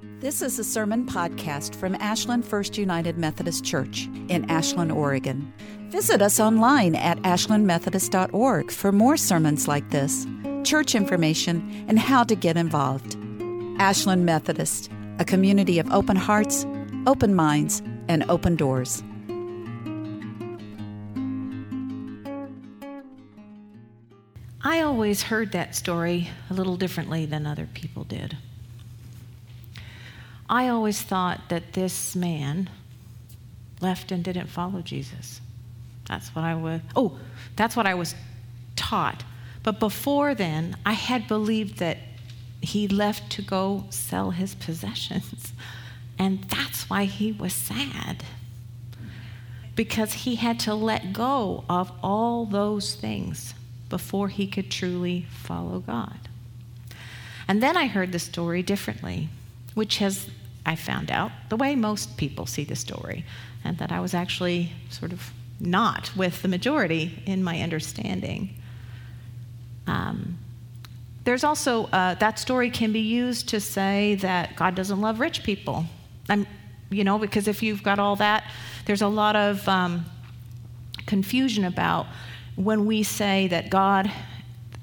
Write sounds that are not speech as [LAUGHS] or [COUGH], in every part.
This is a sermon podcast from Ashland First United Methodist Church in Ashland, Oregon. Visit us online at ashlandmethodist.org for more sermons like this, church information, and how to get involved. Ashland Methodist, a community of open hearts, open minds, and open doors. I always heard that story a little differently than other people did. I always thought that this man left and didn't follow Jesus. That's what I was, oh, that's what I was taught. But before then, I had believed that he left to go sell his [LAUGHS] possessions. And that's why he was sad. Because he had to let go of all those things before he could truly follow God. And then I heard the story differently, which has, I found out, the way most people see the story, and that I was actually sort of not with the majority in my understanding. Um, there's also, uh, that story can be used to say that God doesn't love rich people. I'm, you know, because if you've got all that, there's a lot of um, confusion about when we say that God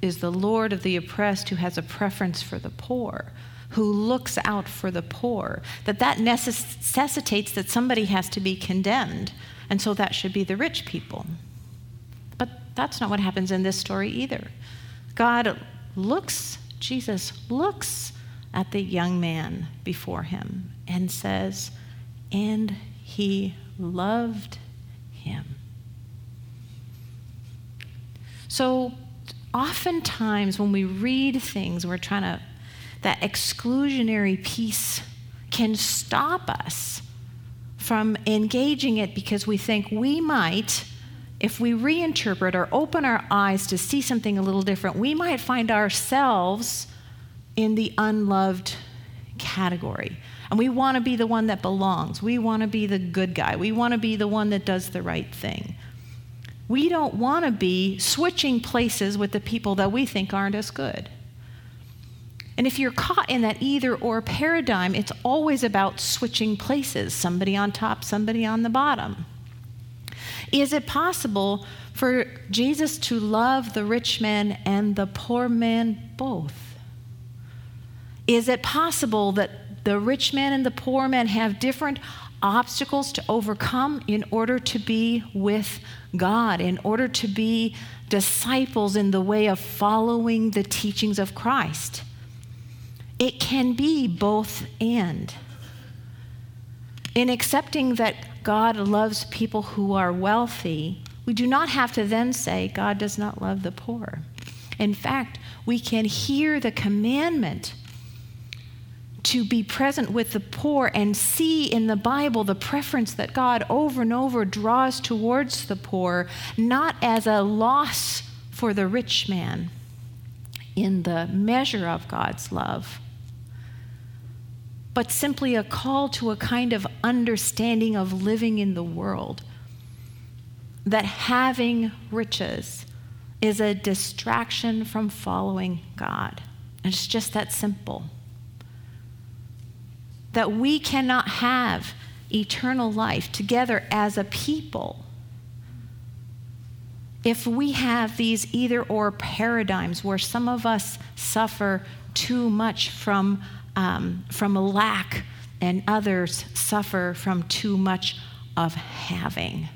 is the Lord of the oppressed who has a preference for the poor, who looks out for the poor, that that necessitates that somebody has to be condemned, and so that should be the rich people. But that's not what happens in this story either. God looks, Jesus looks at the young man before him and says, and he loved him. So, oftentimes when we read things, we're trying to, that exclusionary piece can stop us from engaging it because we think we might, if we reinterpret or open our eyes to see something a little different, we might find ourselves in the unloved category. And we want to be the one that belongs. We want to be the good guy. We want to be the one that does the right thing. We don't want to be switching places with the people that we think aren't as good. And if you're caught in that either or paradigm, it's always about switching places somebody on top, somebody on the bottom. Is it possible for Jesus to love the rich man and the poor man both? Is it possible that the rich man and the poor man have different obstacles to overcome in order to be with God, in order to be disciples in the way of following the teachings of Christ. It can be both and. In accepting that God loves people who are wealthy, we do not have to then say God does not love the poor. In fact, we can hear the commandment to be present with the poor and see in the Bible the preference that God over and over draws towards the poor, not as a loss for the rich man in the measure of God's love, but simply a call to a kind of understanding of living in the world. That having riches is a distraction from following God. And it's just that simple that we cannot have eternal life together as a people if we have these either or paradigms where some of us suffer too much from, um, from lack and others suffer from too much of having.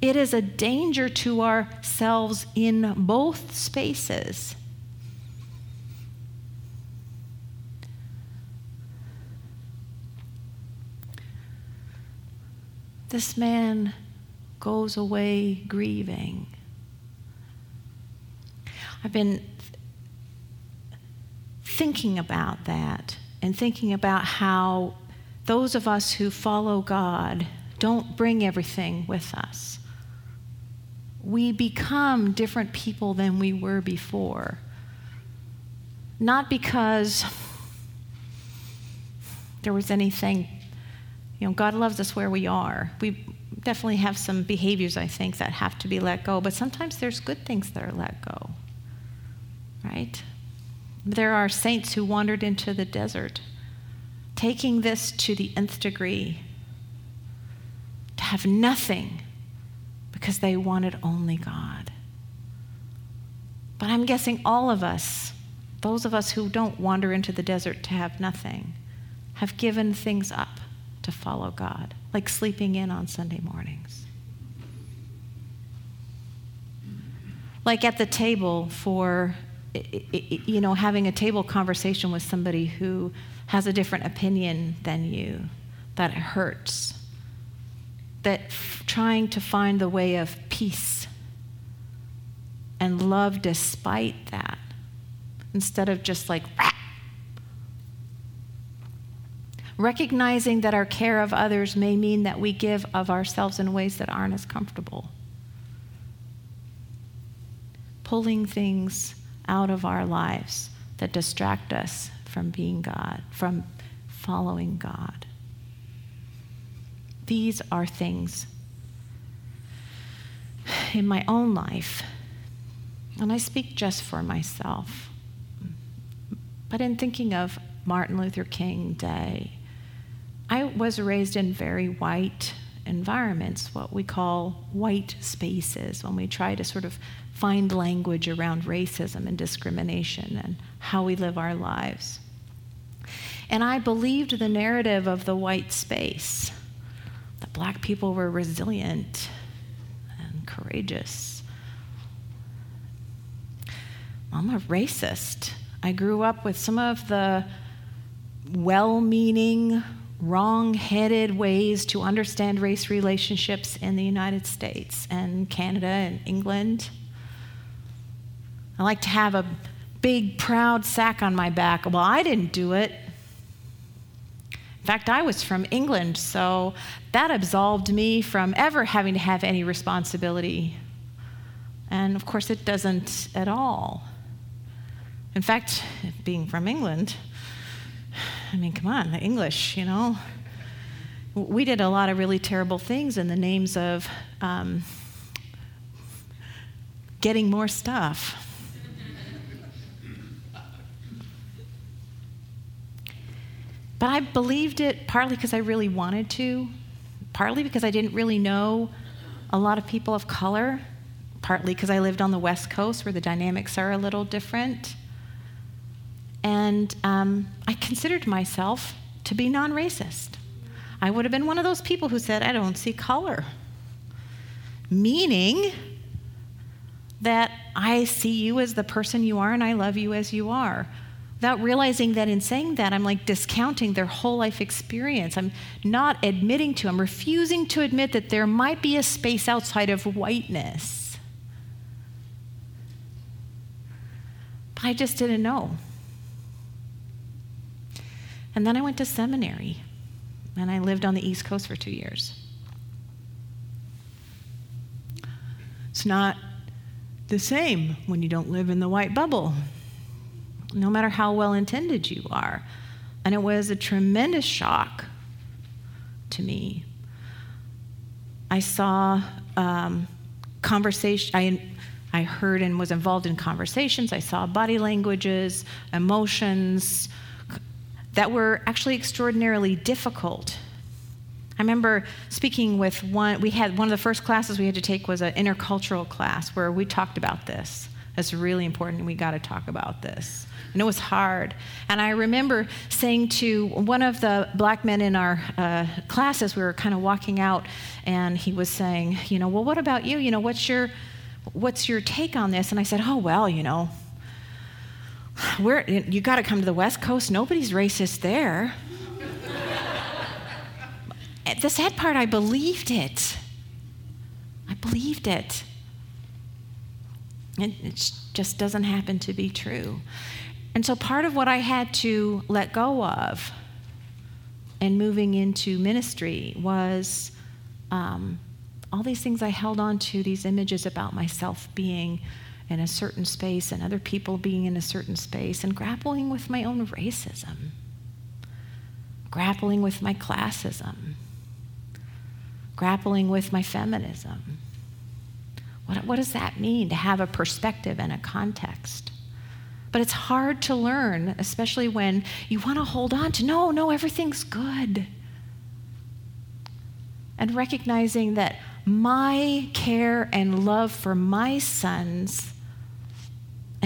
It is a danger to ourselves in both spaces. This man goes away grieving. I've been thinking about that and thinking about how those of us who follow God don't bring everything with us. We become different people than we were before. Not because there was anything you know, God loves us where we are. We definitely have some behaviors, I think, that have to be let go, but sometimes there's good things that are let go, right? There are saints who wandered into the desert taking this to the nth degree, to have nothing because they wanted only God. But I'm guessing all of us, those of us who don't wander into the desert to have nothing, have given things up to follow God, like sleeping in on Sunday mornings. Like at the table for, you know, having a table conversation with somebody who has a different opinion than you, that hurts. That f- trying to find the way of peace and love despite that, instead of just like, Rah! recognizing that our care of others may mean that we give of ourselves in ways that aren't as comfortable. Pulling things out of our lives that distract us from being God, from following God. These are things in my own life, and I speak just for myself, but in thinking of Martin Luther King Day, I was raised in very white environments, what we call white spaces, when we try to sort of find language around racism and discrimination and how we live our lives. And I believed the narrative of the white space that black people were resilient and courageous. I'm a racist. I grew up with some of the well meaning, wrong headed ways to understand race relationships in the United States and Canada and England. I like to have a big, proud sack on my back. Well, I didn't do it. In fact, I was from England, so that absolved me from ever having to have any responsibility. And of course, it doesn't at all. In fact, being from England, I mean, come on, the English, you know. We did a lot of really terrible things in the names of um, getting more stuff. But I believed it partly because I really wanted to, partly because I didn't really know a lot of people of color, partly because I lived on the West Coast where the dynamics are a little different. And um, I considered myself to be non racist. I would have been one of those people who said, I don't see color. Meaning that I see you as the person you are and I love you as you are without realizing that in saying that, I'm like discounting their whole life experience. I'm not admitting to, I'm refusing to admit that there might be a space outside of whiteness. But I just didn't know. And then I went to seminary, and I lived on the East Coast for two years. It's not the same when you don't live in the white bubble no matter how well intended you are. And it was a tremendous shock to me. I saw um, conversation, I, I heard and was involved in conversations. I saw body languages, emotions that were actually extraordinarily difficult. I remember speaking with one, we had one of the first classes we had to take was an intercultural class where we talked about this. It's really important, we got to talk about this and it was hard. And I remember saying to one of the black men in our uh, classes, we were kind of walking out, and he was saying, you know, well, what about you? You know, what's your what's your take on this? And I said, oh well, you know, we're you got to come to the West Coast. Nobody's racist there. the sad part, I believed it. I believed it. It, it just doesn't happen to be true. And so part of what I had to let go of and moving into ministry was um, all these things I held on to, these images about myself being in a certain space and other people being in a certain space, and grappling with my own racism, grappling with my classism, grappling with my feminism. What, what does that mean to have a perspective and a context? But it's hard to learn, especially when you want to hold on to, no, no, everything's good. And recognizing that my care and love for my sons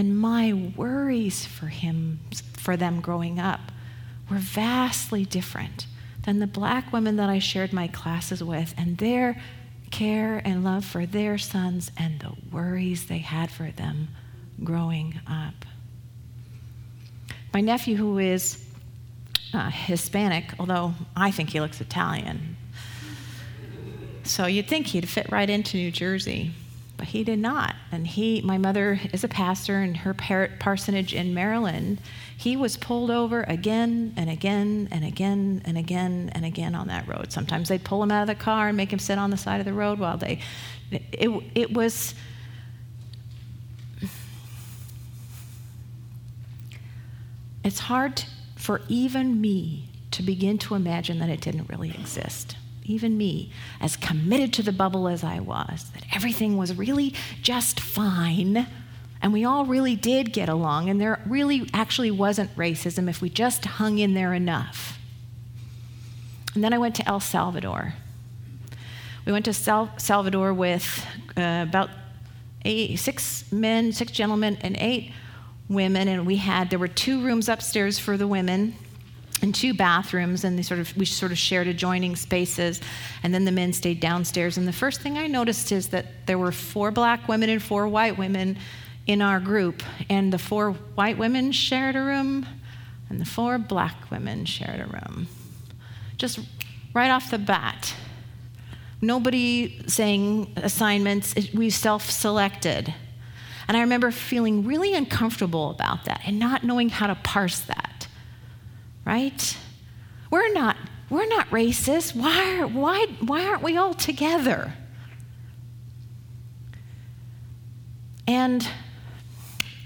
and my worries for him for them growing up were vastly different than the black women that I shared my classes with and their care and love for their sons and the worries they had for them growing up. My nephew, who is uh, Hispanic, although I think he looks Italian, so you'd think he'd fit right into New Jersey, but he did not. And he, my mother is a pastor in her parsonage in Maryland. He was pulled over again and again and again and again and again on that road. Sometimes they'd pull him out of the car and make him sit on the side of the road while they. It, it was. It's hard for even me to begin to imagine that it didn't really exist even me, as committed to the bubble as I was, that everything was really just fine. And we all really did get along, and there really actually wasn't racism if we just hung in there enough. And then I went to El Salvador. We went to Sal- Salvador with uh, about eight, six men, six gentlemen, and eight women, and we had there were two rooms upstairs for the women and two bathrooms and they sort of we sort of shared adjoining spaces and then the men stayed downstairs. And the first thing i noticed is that there were four black women and four white women in our group and the four white women shared a room and the four black women shared a room. Just right off the bat nobody saying assignments we self-selected. And i remember feeling really uncomfortable about that and not knowing how to parse that right? We're not, we're not racist. Why, why, why aren't we all together? And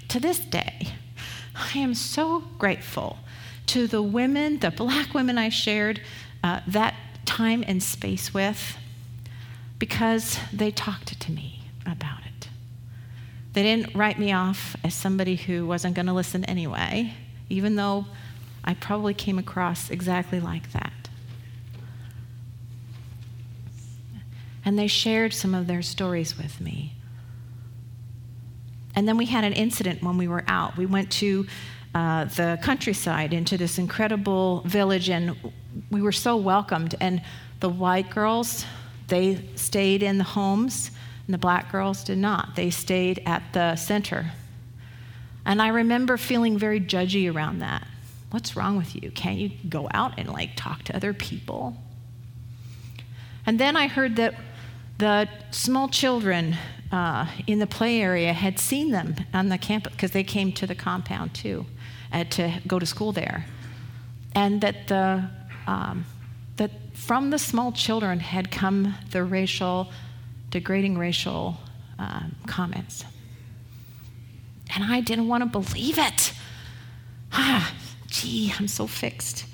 to this day, I am so grateful to the women, the black women I shared uh, that time and space with, because they talked to me about it. They didn't write me off as somebody who wasn't going to listen anyway, even though I probably came across exactly like that. And they shared some of their stories with me. And then we had an incident when we were out. We went to uh, the countryside into this incredible village, and we were so welcomed. And the white girls, they stayed in the homes, and the black girls did not. They stayed at the center. And I remember feeling very judgy around that. What's wrong with you? Can't you go out and like talk to other people? And then I heard that the small children uh, in the play area had seen them on the campus because they came to the compound too uh, to go to school there. And that, the, um, that from the small children had come the racial, degrading racial um, comments. And I didn't want to believe it. [SIGHS] Gee, I'm so fixed.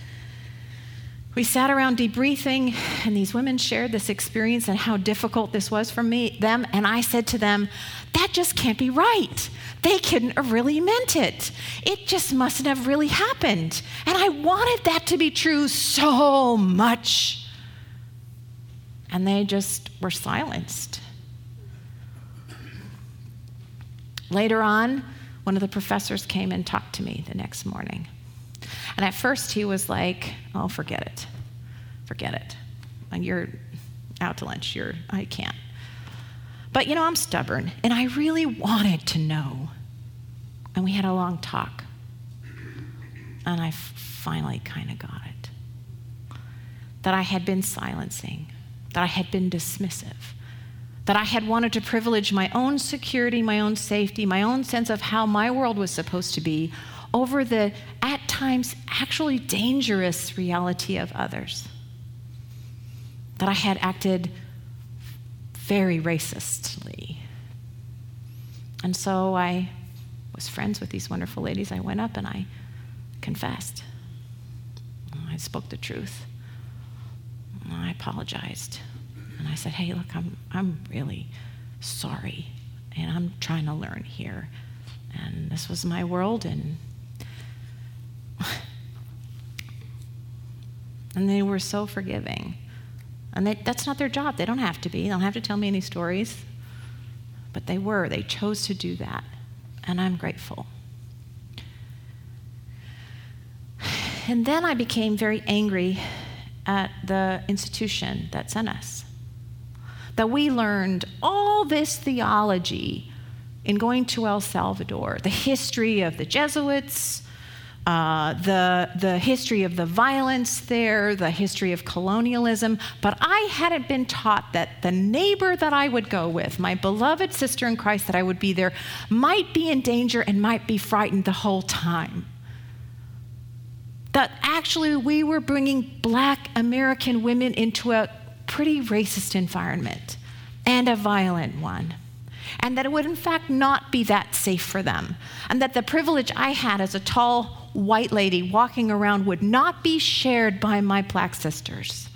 We sat around debriefing, and these women shared this experience and how difficult this was for me, them. And I said to them, That just can't be right. They couldn't have really meant it. It just mustn't have really happened. And I wanted that to be true so much. And they just were silenced. Later on, one of the professors came and talked to me the next morning. And at first he was like, oh, forget it. Forget it. You're out to lunch. You're, I can't. But you know, I'm stubborn and I really wanted to know. And we had a long talk. And I finally kind of got it. That I had been silencing, that I had been dismissive, that I had wanted to privilege my own security, my own safety, my own sense of how my world was supposed to be over the, at times, actually dangerous reality of others. That I had acted very racistly. And so I was friends with these wonderful ladies. I went up and I confessed. I spoke the truth. I apologized. And I said, hey, look, I'm, I'm really sorry. And I'm trying to learn here. And this was my world, and and they were so forgiving. And they, that's not their job. They don't have to be. They don't have to tell me any stories. But they were. They chose to do that. And I'm grateful. And then I became very angry at the institution that sent us. That we learned all this theology in going to El Salvador the history of the Jesuits, uh, the, the history of the violence there, the history of colonialism, but I hadn't been taught that the neighbor that I would go with, my beloved sister in Christ that I would be there, might be in danger and might be frightened the whole time. That actually we were bringing black American women into a pretty racist environment and a violent one and that it would in fact not be that safe for them, and that the privilege I had as a tall white lady walking around would not be shared by my black sisters.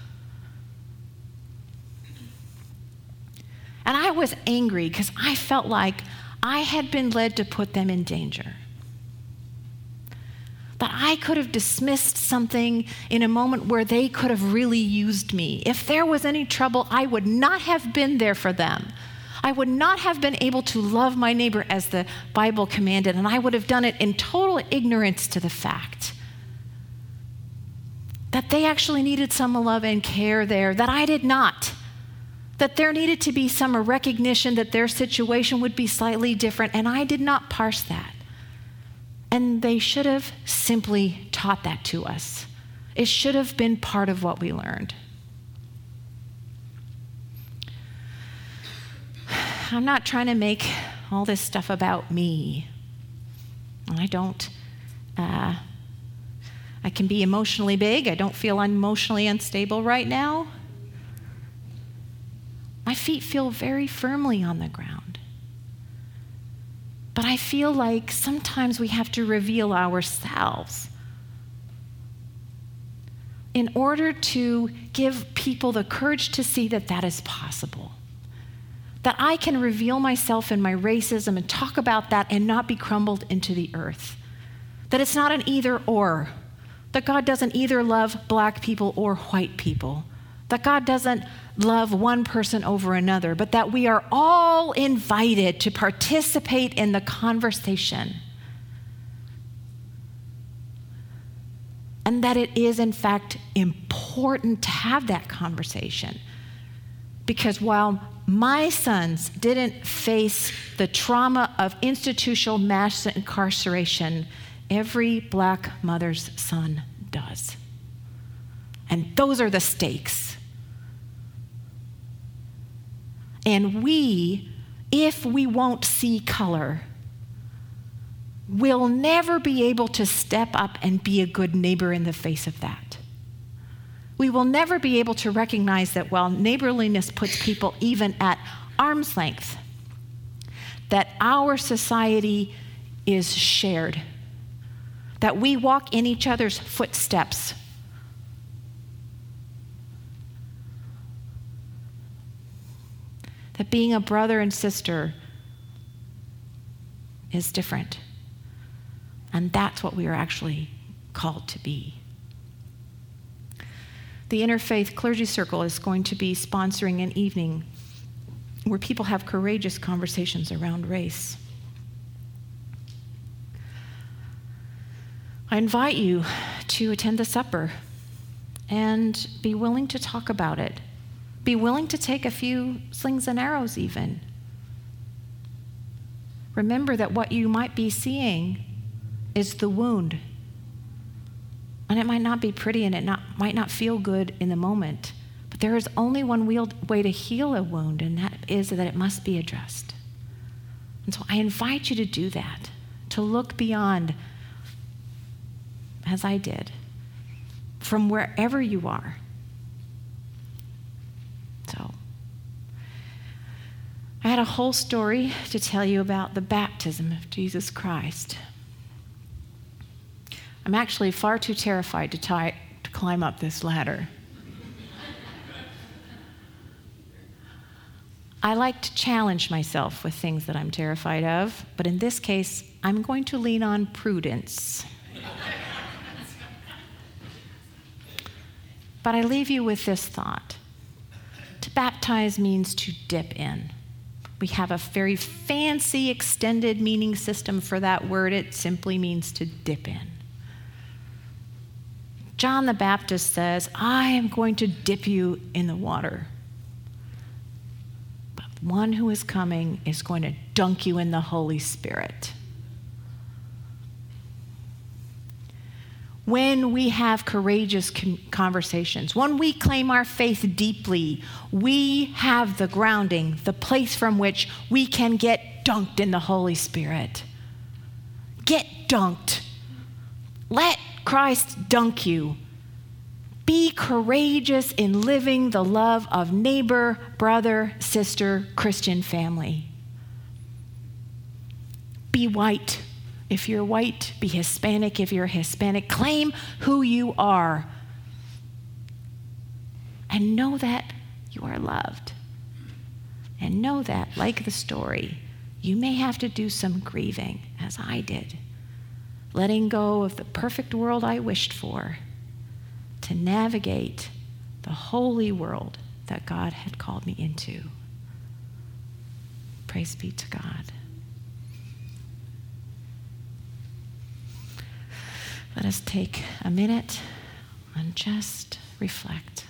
And I was angry because I felt like I had been led to put them in danger. That I could have dismissed something in a moment where they could have really used me. If there was any trouble, I would not have been there for them. I would not have been able to love my neighbor as the Bible commanded, and I would have done it in total ignorance to the fact that they actually needed some love and care there that I did not. That there needed to be some recognition that their situation would be slightly different, and I did not parse that. And they should have simply taught that to us. It should have been part of what we learned. I'm not trying to make all this stuff about me. I don't. Uh, I can be emotionally big. I don't feel emotionally unstable right now. My feet feel very firmly on the ground. But I feel like sometimes we have to reveal ourselves in order to give people the courage to see that that is possible that I can reveal myself in my racism and talk about that and not be crumbled into the earth. That it's not an either or. That God doesn't either love black people or white people. That God doesn't love one person over another, but that we are all invited to participate in the conversation. And that it is, in fact, important to have that conversation. Because while my sons didn't face the trauma of institutional mass incarceration, every black mother's son does. And those are the stakes. And we, if we won't see color, will never be able to step up and be a good neighbor in the face of that we will never be able to recognize that while neighborliness puts people even at arm's length, that our society is shared, that we walk in each other's footsteps. That being a brother and sister is different. And that's what we are actually called to be the Interfaith Clergy Circle is going to be sponsoring an evening where people have courageous conversations around race. I invite you to attend the supper and be willing to talk about it. Be willing to take a few slings and arrows, even. Remember that what you might be seeing is the wound and it might not be pretty and it not, might not feel good in the moment. But there is only one way to heal a wound, and that is that it must be addressed. And so I invite you to do that, to look beyond, as I did, from wherever you are. So, I had a whole story to tell you about the baptism of Jesus Christ. I'm actually far too terrified to, tie, to climb up this ladder. I like to challenge myself with things that I'm terrified of, but in this case, I'm going to lean on prudence. but I leave you with this thought to baptize means to dip in. We have a very fancy extended meaning system for that word. It simply means to dip in. John the Baptist says, I am going to dip you in the water. But one who is coming is going to dunk you in the Holy Spirit. when we have courageous conversations, when we claim our faith deeply, we have the grounding, the place from which we can get dunked in the Holy Spirit. Get dunked. Let Christ dunk you. Be courageous in living the love of neighbor, brother, sister, Christian family. Be white if you're white, be Hispanic. If you're Hispanic, claim who you are. And know that you are loved. And know that, like the story, you may have to do some grieving, as I did, letting go of the perfect world I wished for to navigate the holy world that God had called me into. Praise be to God. Let us take a minute and just reflect.